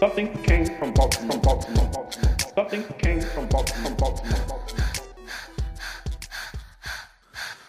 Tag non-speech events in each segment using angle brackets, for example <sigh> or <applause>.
Something came from Baltimore. Baltimore. Something came from Baltimore. Baltimore.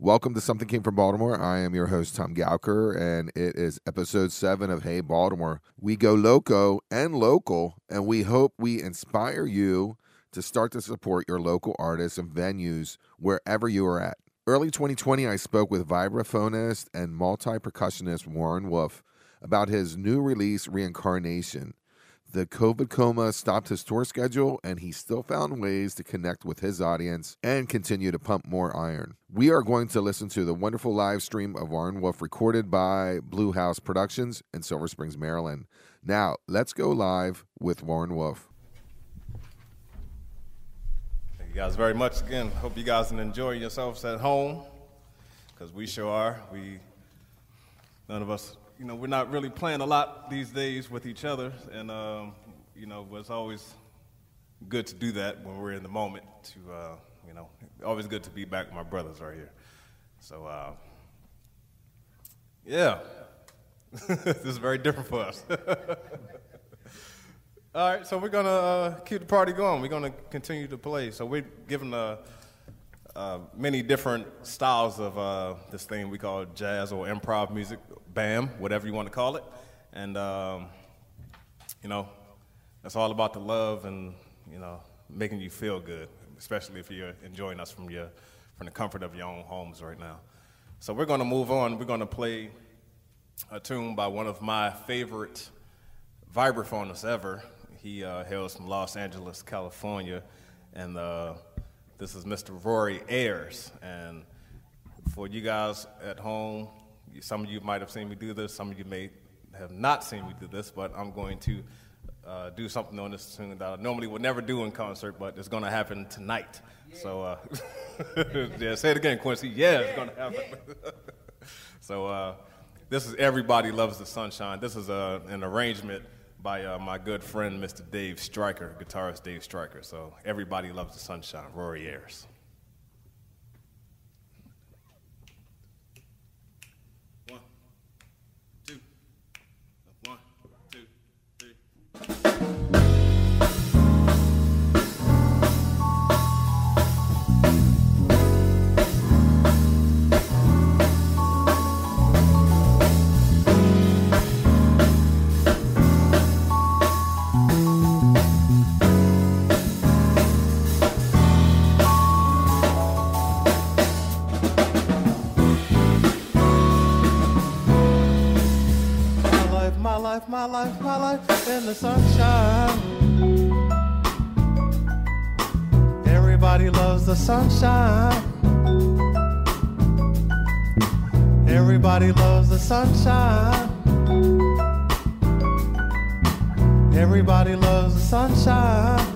Welcome to Something Came from Baltimore. I am your host, Tom Gauker, and it is episode seven of Hey Baltimore. We go loco and local, and we hope we inspire you to start to support your local artists and venues wherever you are at. Early 2020, I spoke with vibraphonist and multi percussionist Warren Wolf about his new release, Reincarnation. The COVID coma stopped his tour schedule, and he still found ways to connect with his audience and continue to pump more iron. We are going to listen to the wonderful live stream of Warren Wolf recorded by Blue House Productions in Silver Springs, Maryland. Now, let's go live with Warren Wolf. Thank you guys very much again. Hope you guys can enjoy yourselves at home, because we sure are. We, none of us, you know, we're not really playing a lot these days with each other, and um, you know, it's always good to do that when we're in the moment. To, uh, you know, always good to be back with my brothers right here. So, uh, yeah, <laughs> this is very different for us. <laughs> All right, so we're gonna uh, keep the party going. We're gonna continue to play. So we're giving uh, uh, many different styles of uh, this thing we call jazz or improv music, BAM, whatever you want to call it. And um, you know, it's all about the love and you know making you feel good, especially if you're enjoying us from your from the comfort of your own homes right now. So we're gonna move on. We're gonna play a tune by one of my favorite vibraphonists ever. He uh, hails from Los Angeles, California, and uh, this is Mr. Roy Ayers. And for you guys at home, some of you might have seen me do this, some of you may have not seen me do this, but I'm going to uh, do something on this tune that I normally would never do in concert, but it's going to happen tonight. So, uh, <laughs> yeah, say it again, Quincy. Yeah, it's going to happen. <laughs> so, uh, this is Everybody Loves the Sunshine. This is uh, an arrangement by uh, my good friend, Mr. Dave Stryker, guitarist Dave Stryker. So, Everybody Loves the Sunshine, Roy Ayers. The sunshine. Everybody loves the sunshine. Everybody loves the sunshine. Everybody loves the sunshine.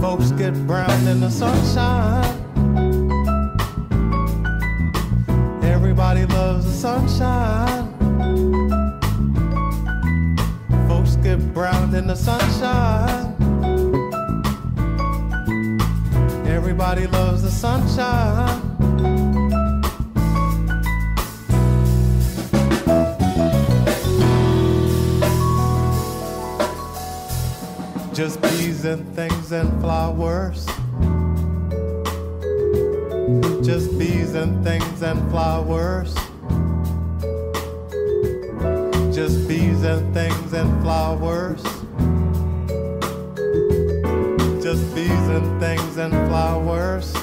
Folks get brown in the sunshine. Everybody loves the sunshine. Get browned in the sunshine. Everybody loves the sunshine. Just bees and things and flowers. Just bees and things and flowers. Just bees and things and flowers. Just bees and things and flowers.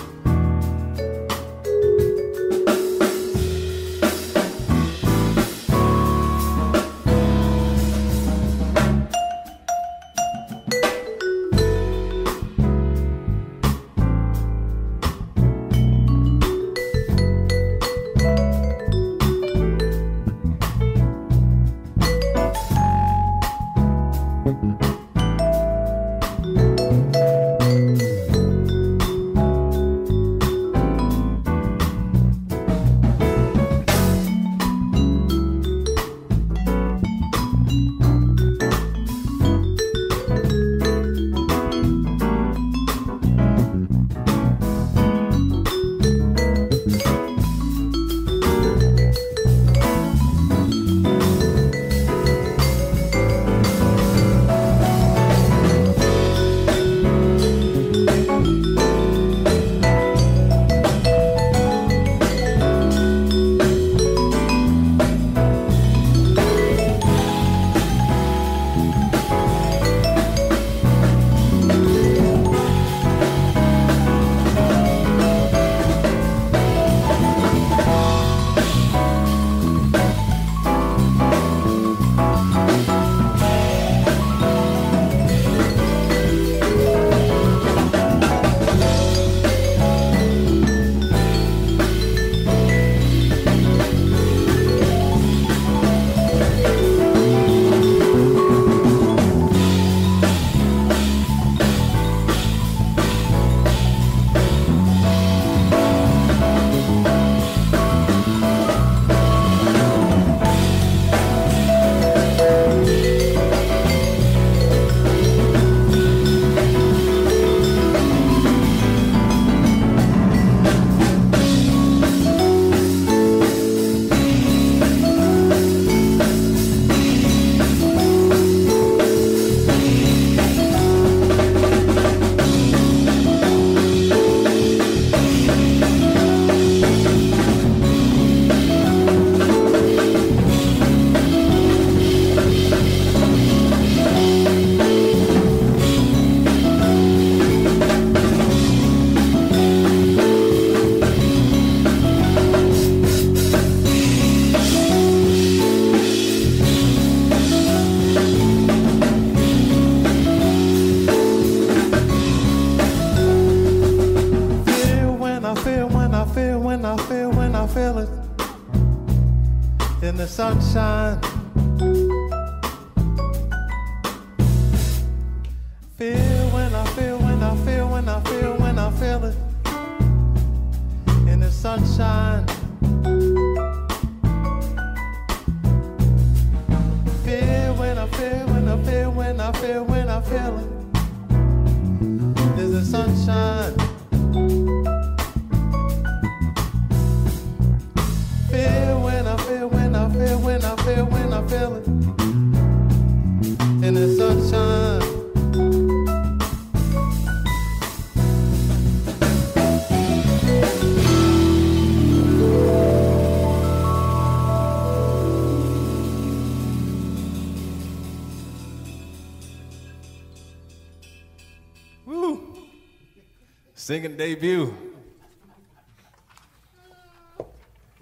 Singing debut.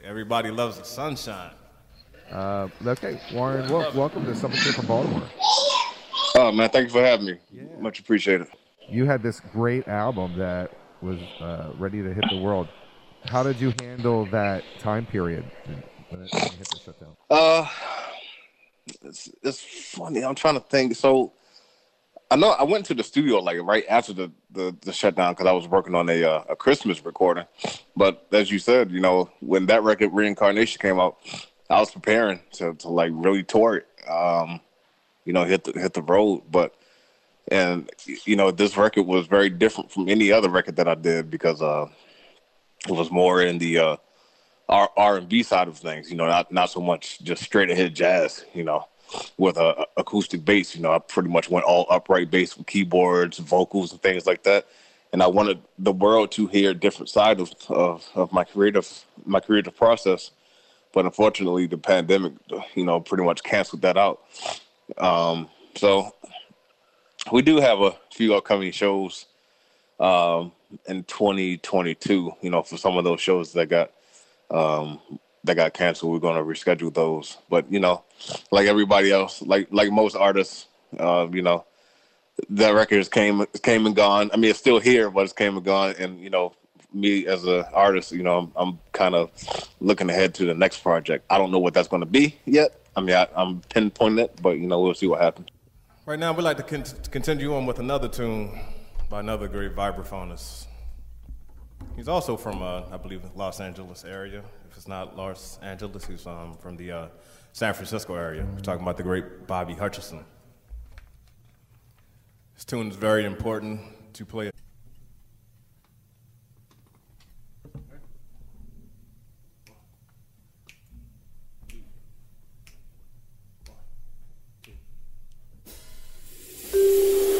Everybody loves the sunshine. Uh, okay, Warren, wel- welcome to Something Came from Baltimore. Oh man, thank you for having me. Much appreciated. You had this great album that was uh, ready to hit the world. How did you handle that time period when it, when it hit the shutdown? Uh, it's it's funny. I'm trying to think. So, I know I went to the studio like right after the the, the shutdown because I was working on a uh, a Christmas recording. But as you said, you know, when that record Reincarnation came out, I was preparing to to like really tour it. Um, you know, hit the hit the road, but. And you know, this record was very different from any other record that I did because uh, it was more in the uh, R and B side of things. You know, not not so much just straight ahead jazz. You know, with a, acoustic bass. You know, I pretty much went all upright bass with keyboards, vocals, and things like that. And I wanted the world to hear a different side of, of, of my creative my creative process. But unfortunately, the pandemic, you know, pretty much canceled that out. Um, so we do have a few upcoming shows um, in 2022. You know, for some of those shows that got um, that got canceled, we're going to reschedule those. But you know, like everybody else, like like most artists, uh, you know, that record came came and gone. I mean, it's still here, but it's came and gone. And you know, me as an artist, you know, I'm, I'm kind of looking ahead to the next project. I don't know what that's going to be yet. I mean, I, I'm pinpointing it, but you know, we'll see what happens. Right now, we'd like to con- continue on with another tune by another great vibraphonist. He's also from, uh, I believe, Los Angeles area. It's not Los Angeles. He's um, from the uh, San Francisco area. We're talking about the great Bobby Hutcherson. This tune is very important to play. you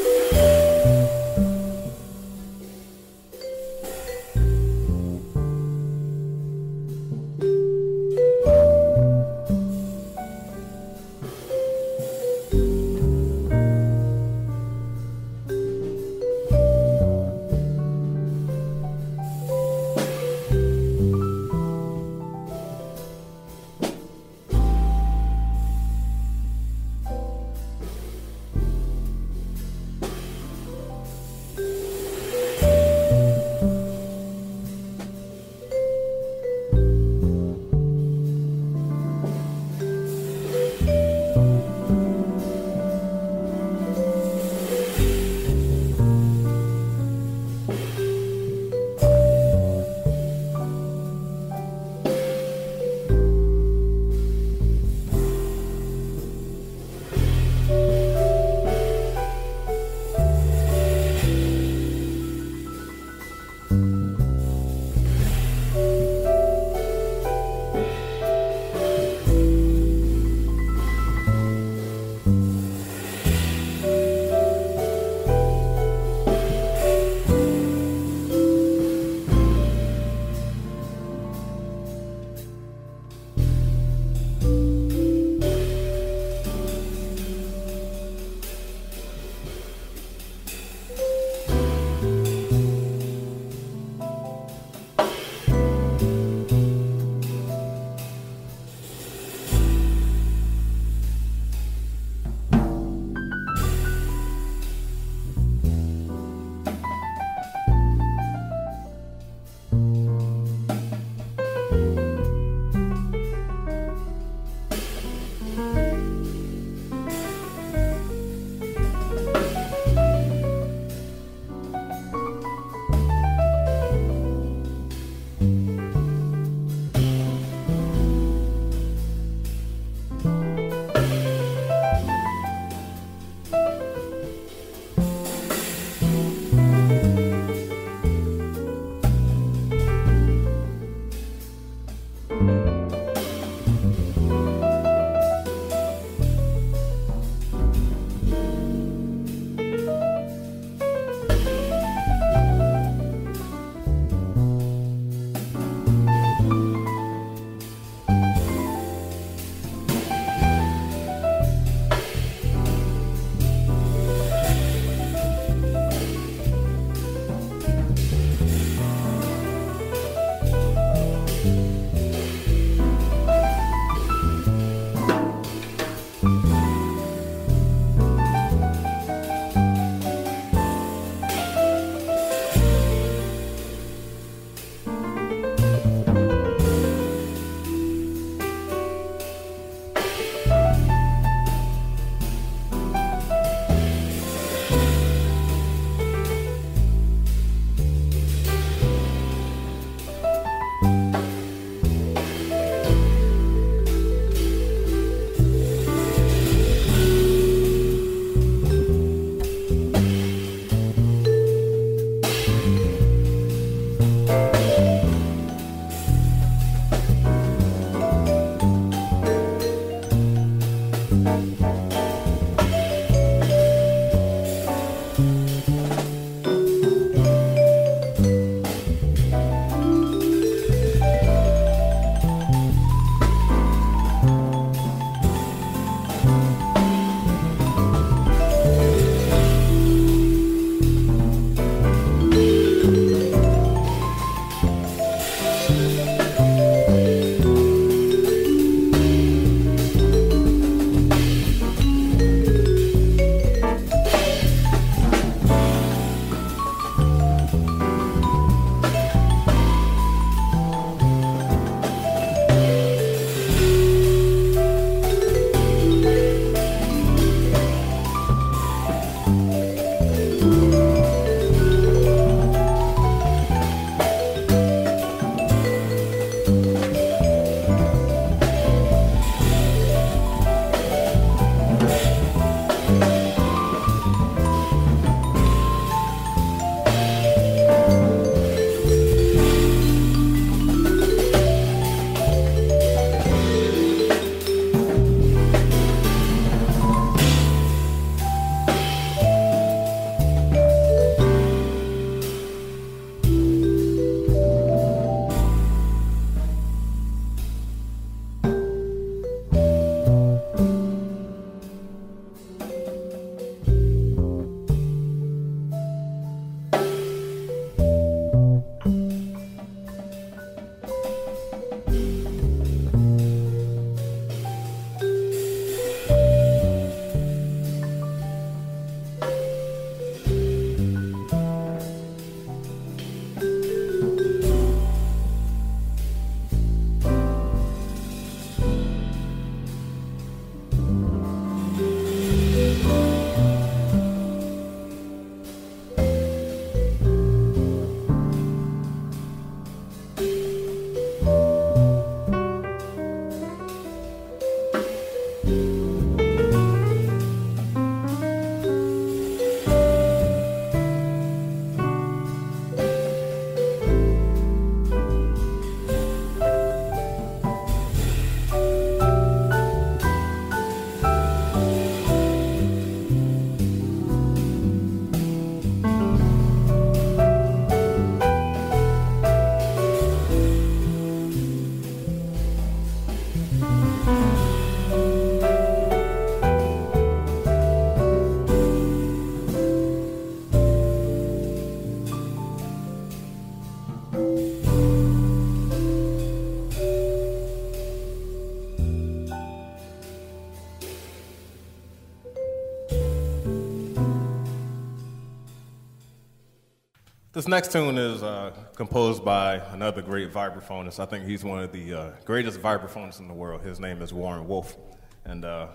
This next tune is uh, composed by another great vibraphonist. I think he's one of the uh, greatest vibraphonists in the world. His name is Warren Wolf. And uh,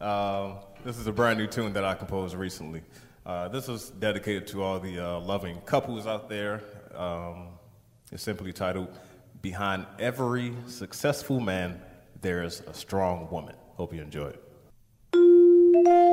um, <laughs> this is a brand new tune that I composed recently. Uh, this is dedicated to all the uh, loving couples out there. Um, it's simply titled Behind Every Successful Man, There's a Strong Woman. Hope you enjoy it.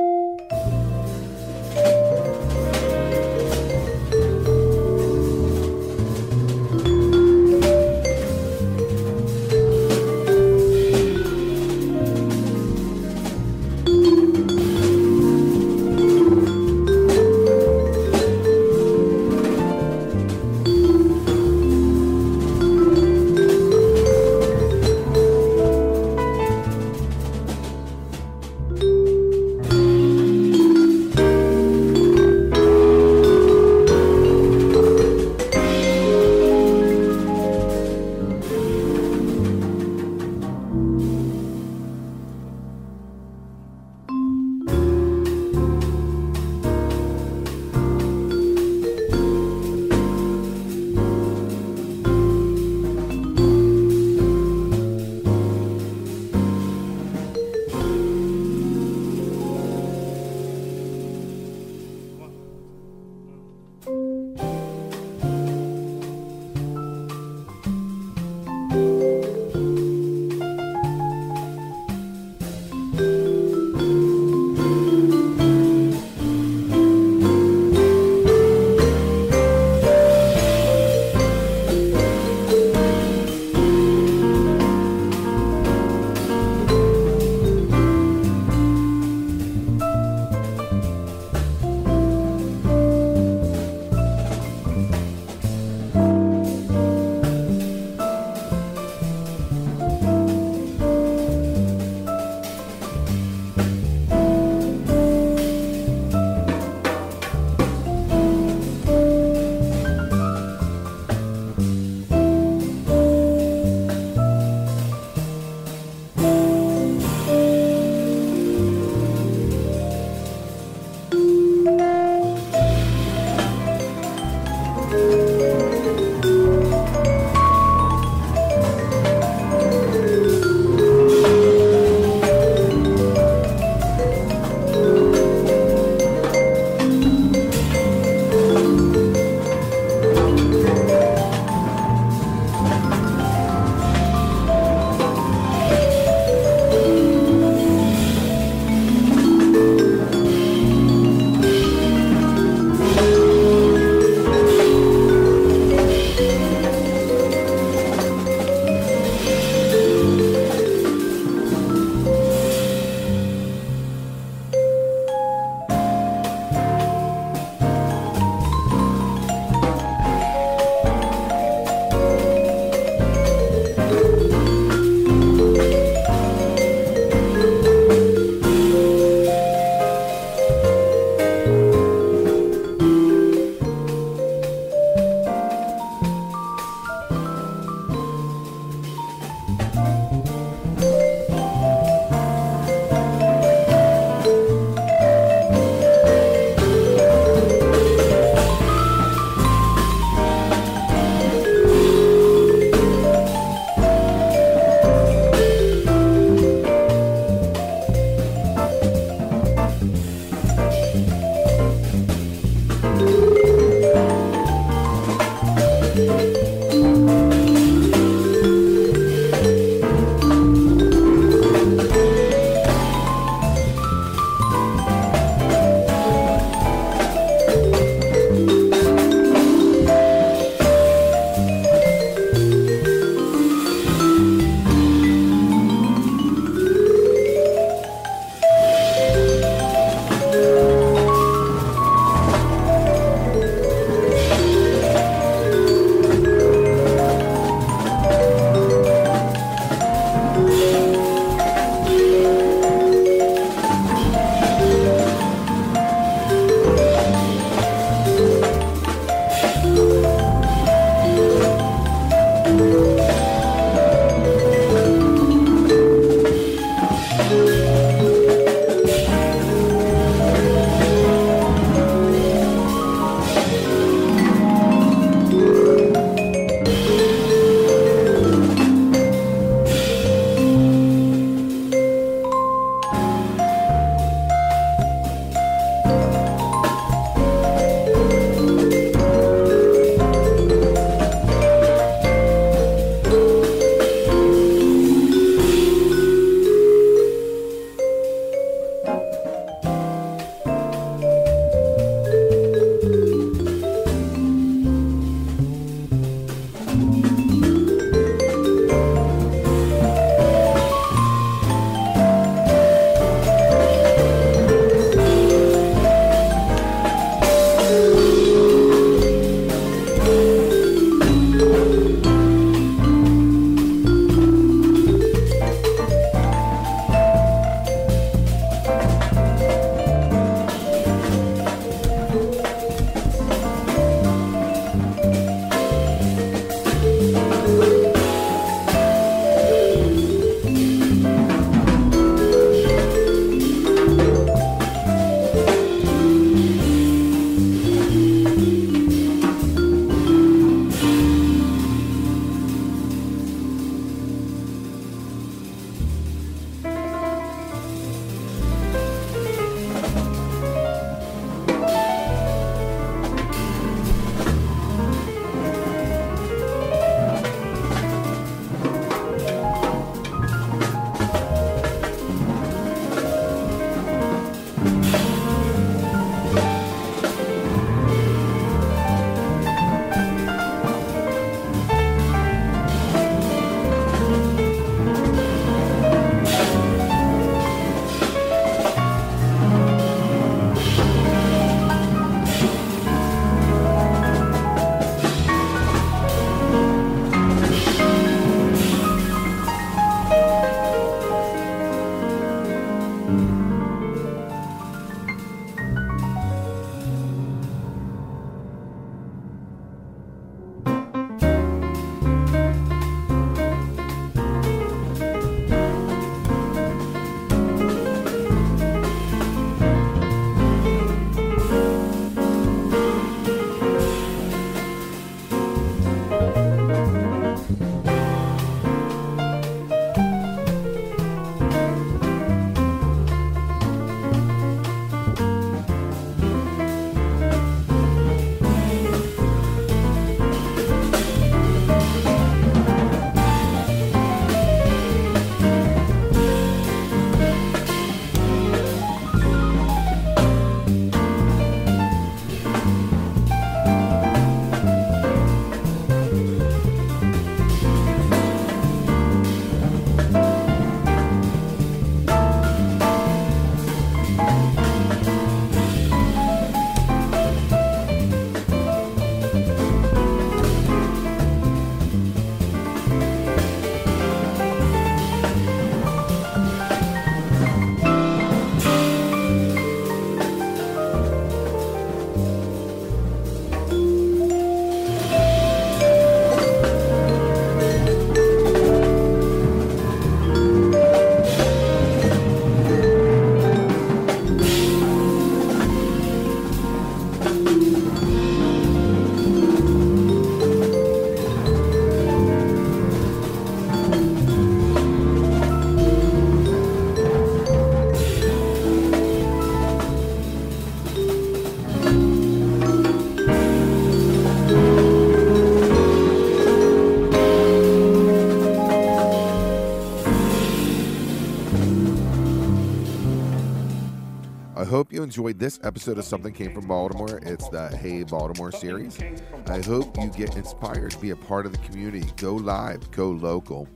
Enjoyed this episode of Something Came from Baltimore. It's the Hey Baltimore series. I hope you get inspired to be a part of the community. Go live, go local.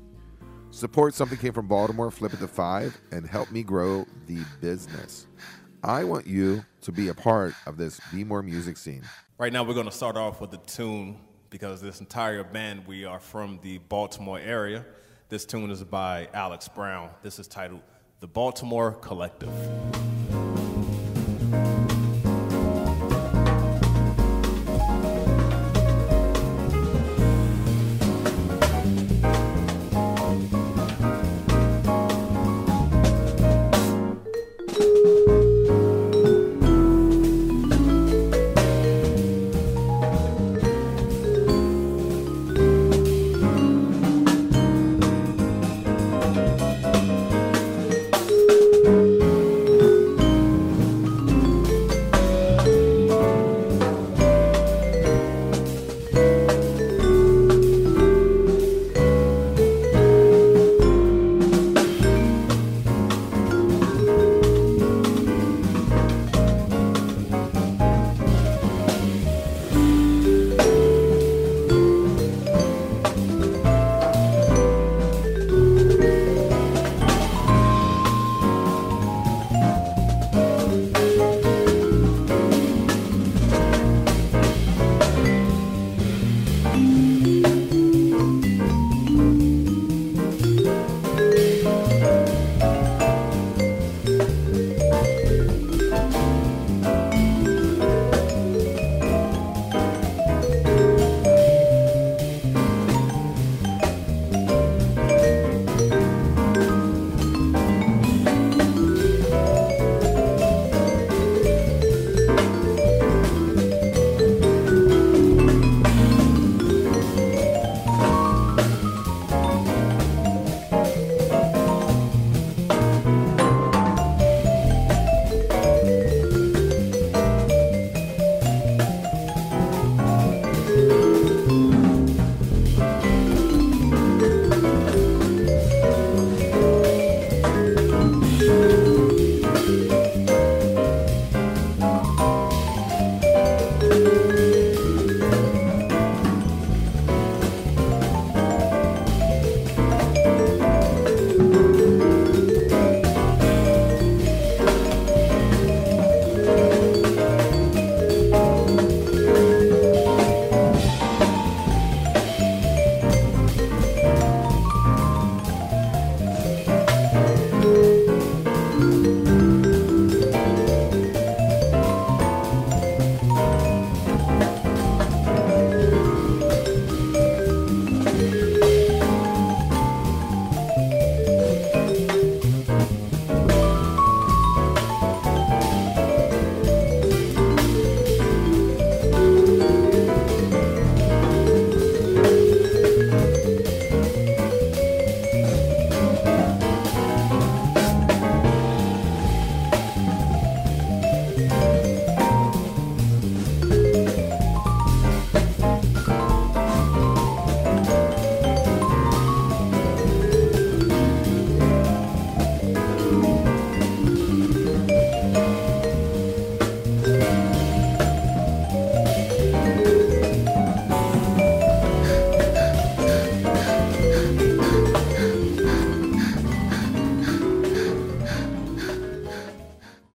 Support Something Came from Baltimore, flip it to five, and help me grow the business. I want you to be a part of this Be More music scene. Right now, we're going to start off with a tune because this entire band, we are from the Baltimore area. This tune is by Alex Brown. This is titled The Baltimore Collective. Bye.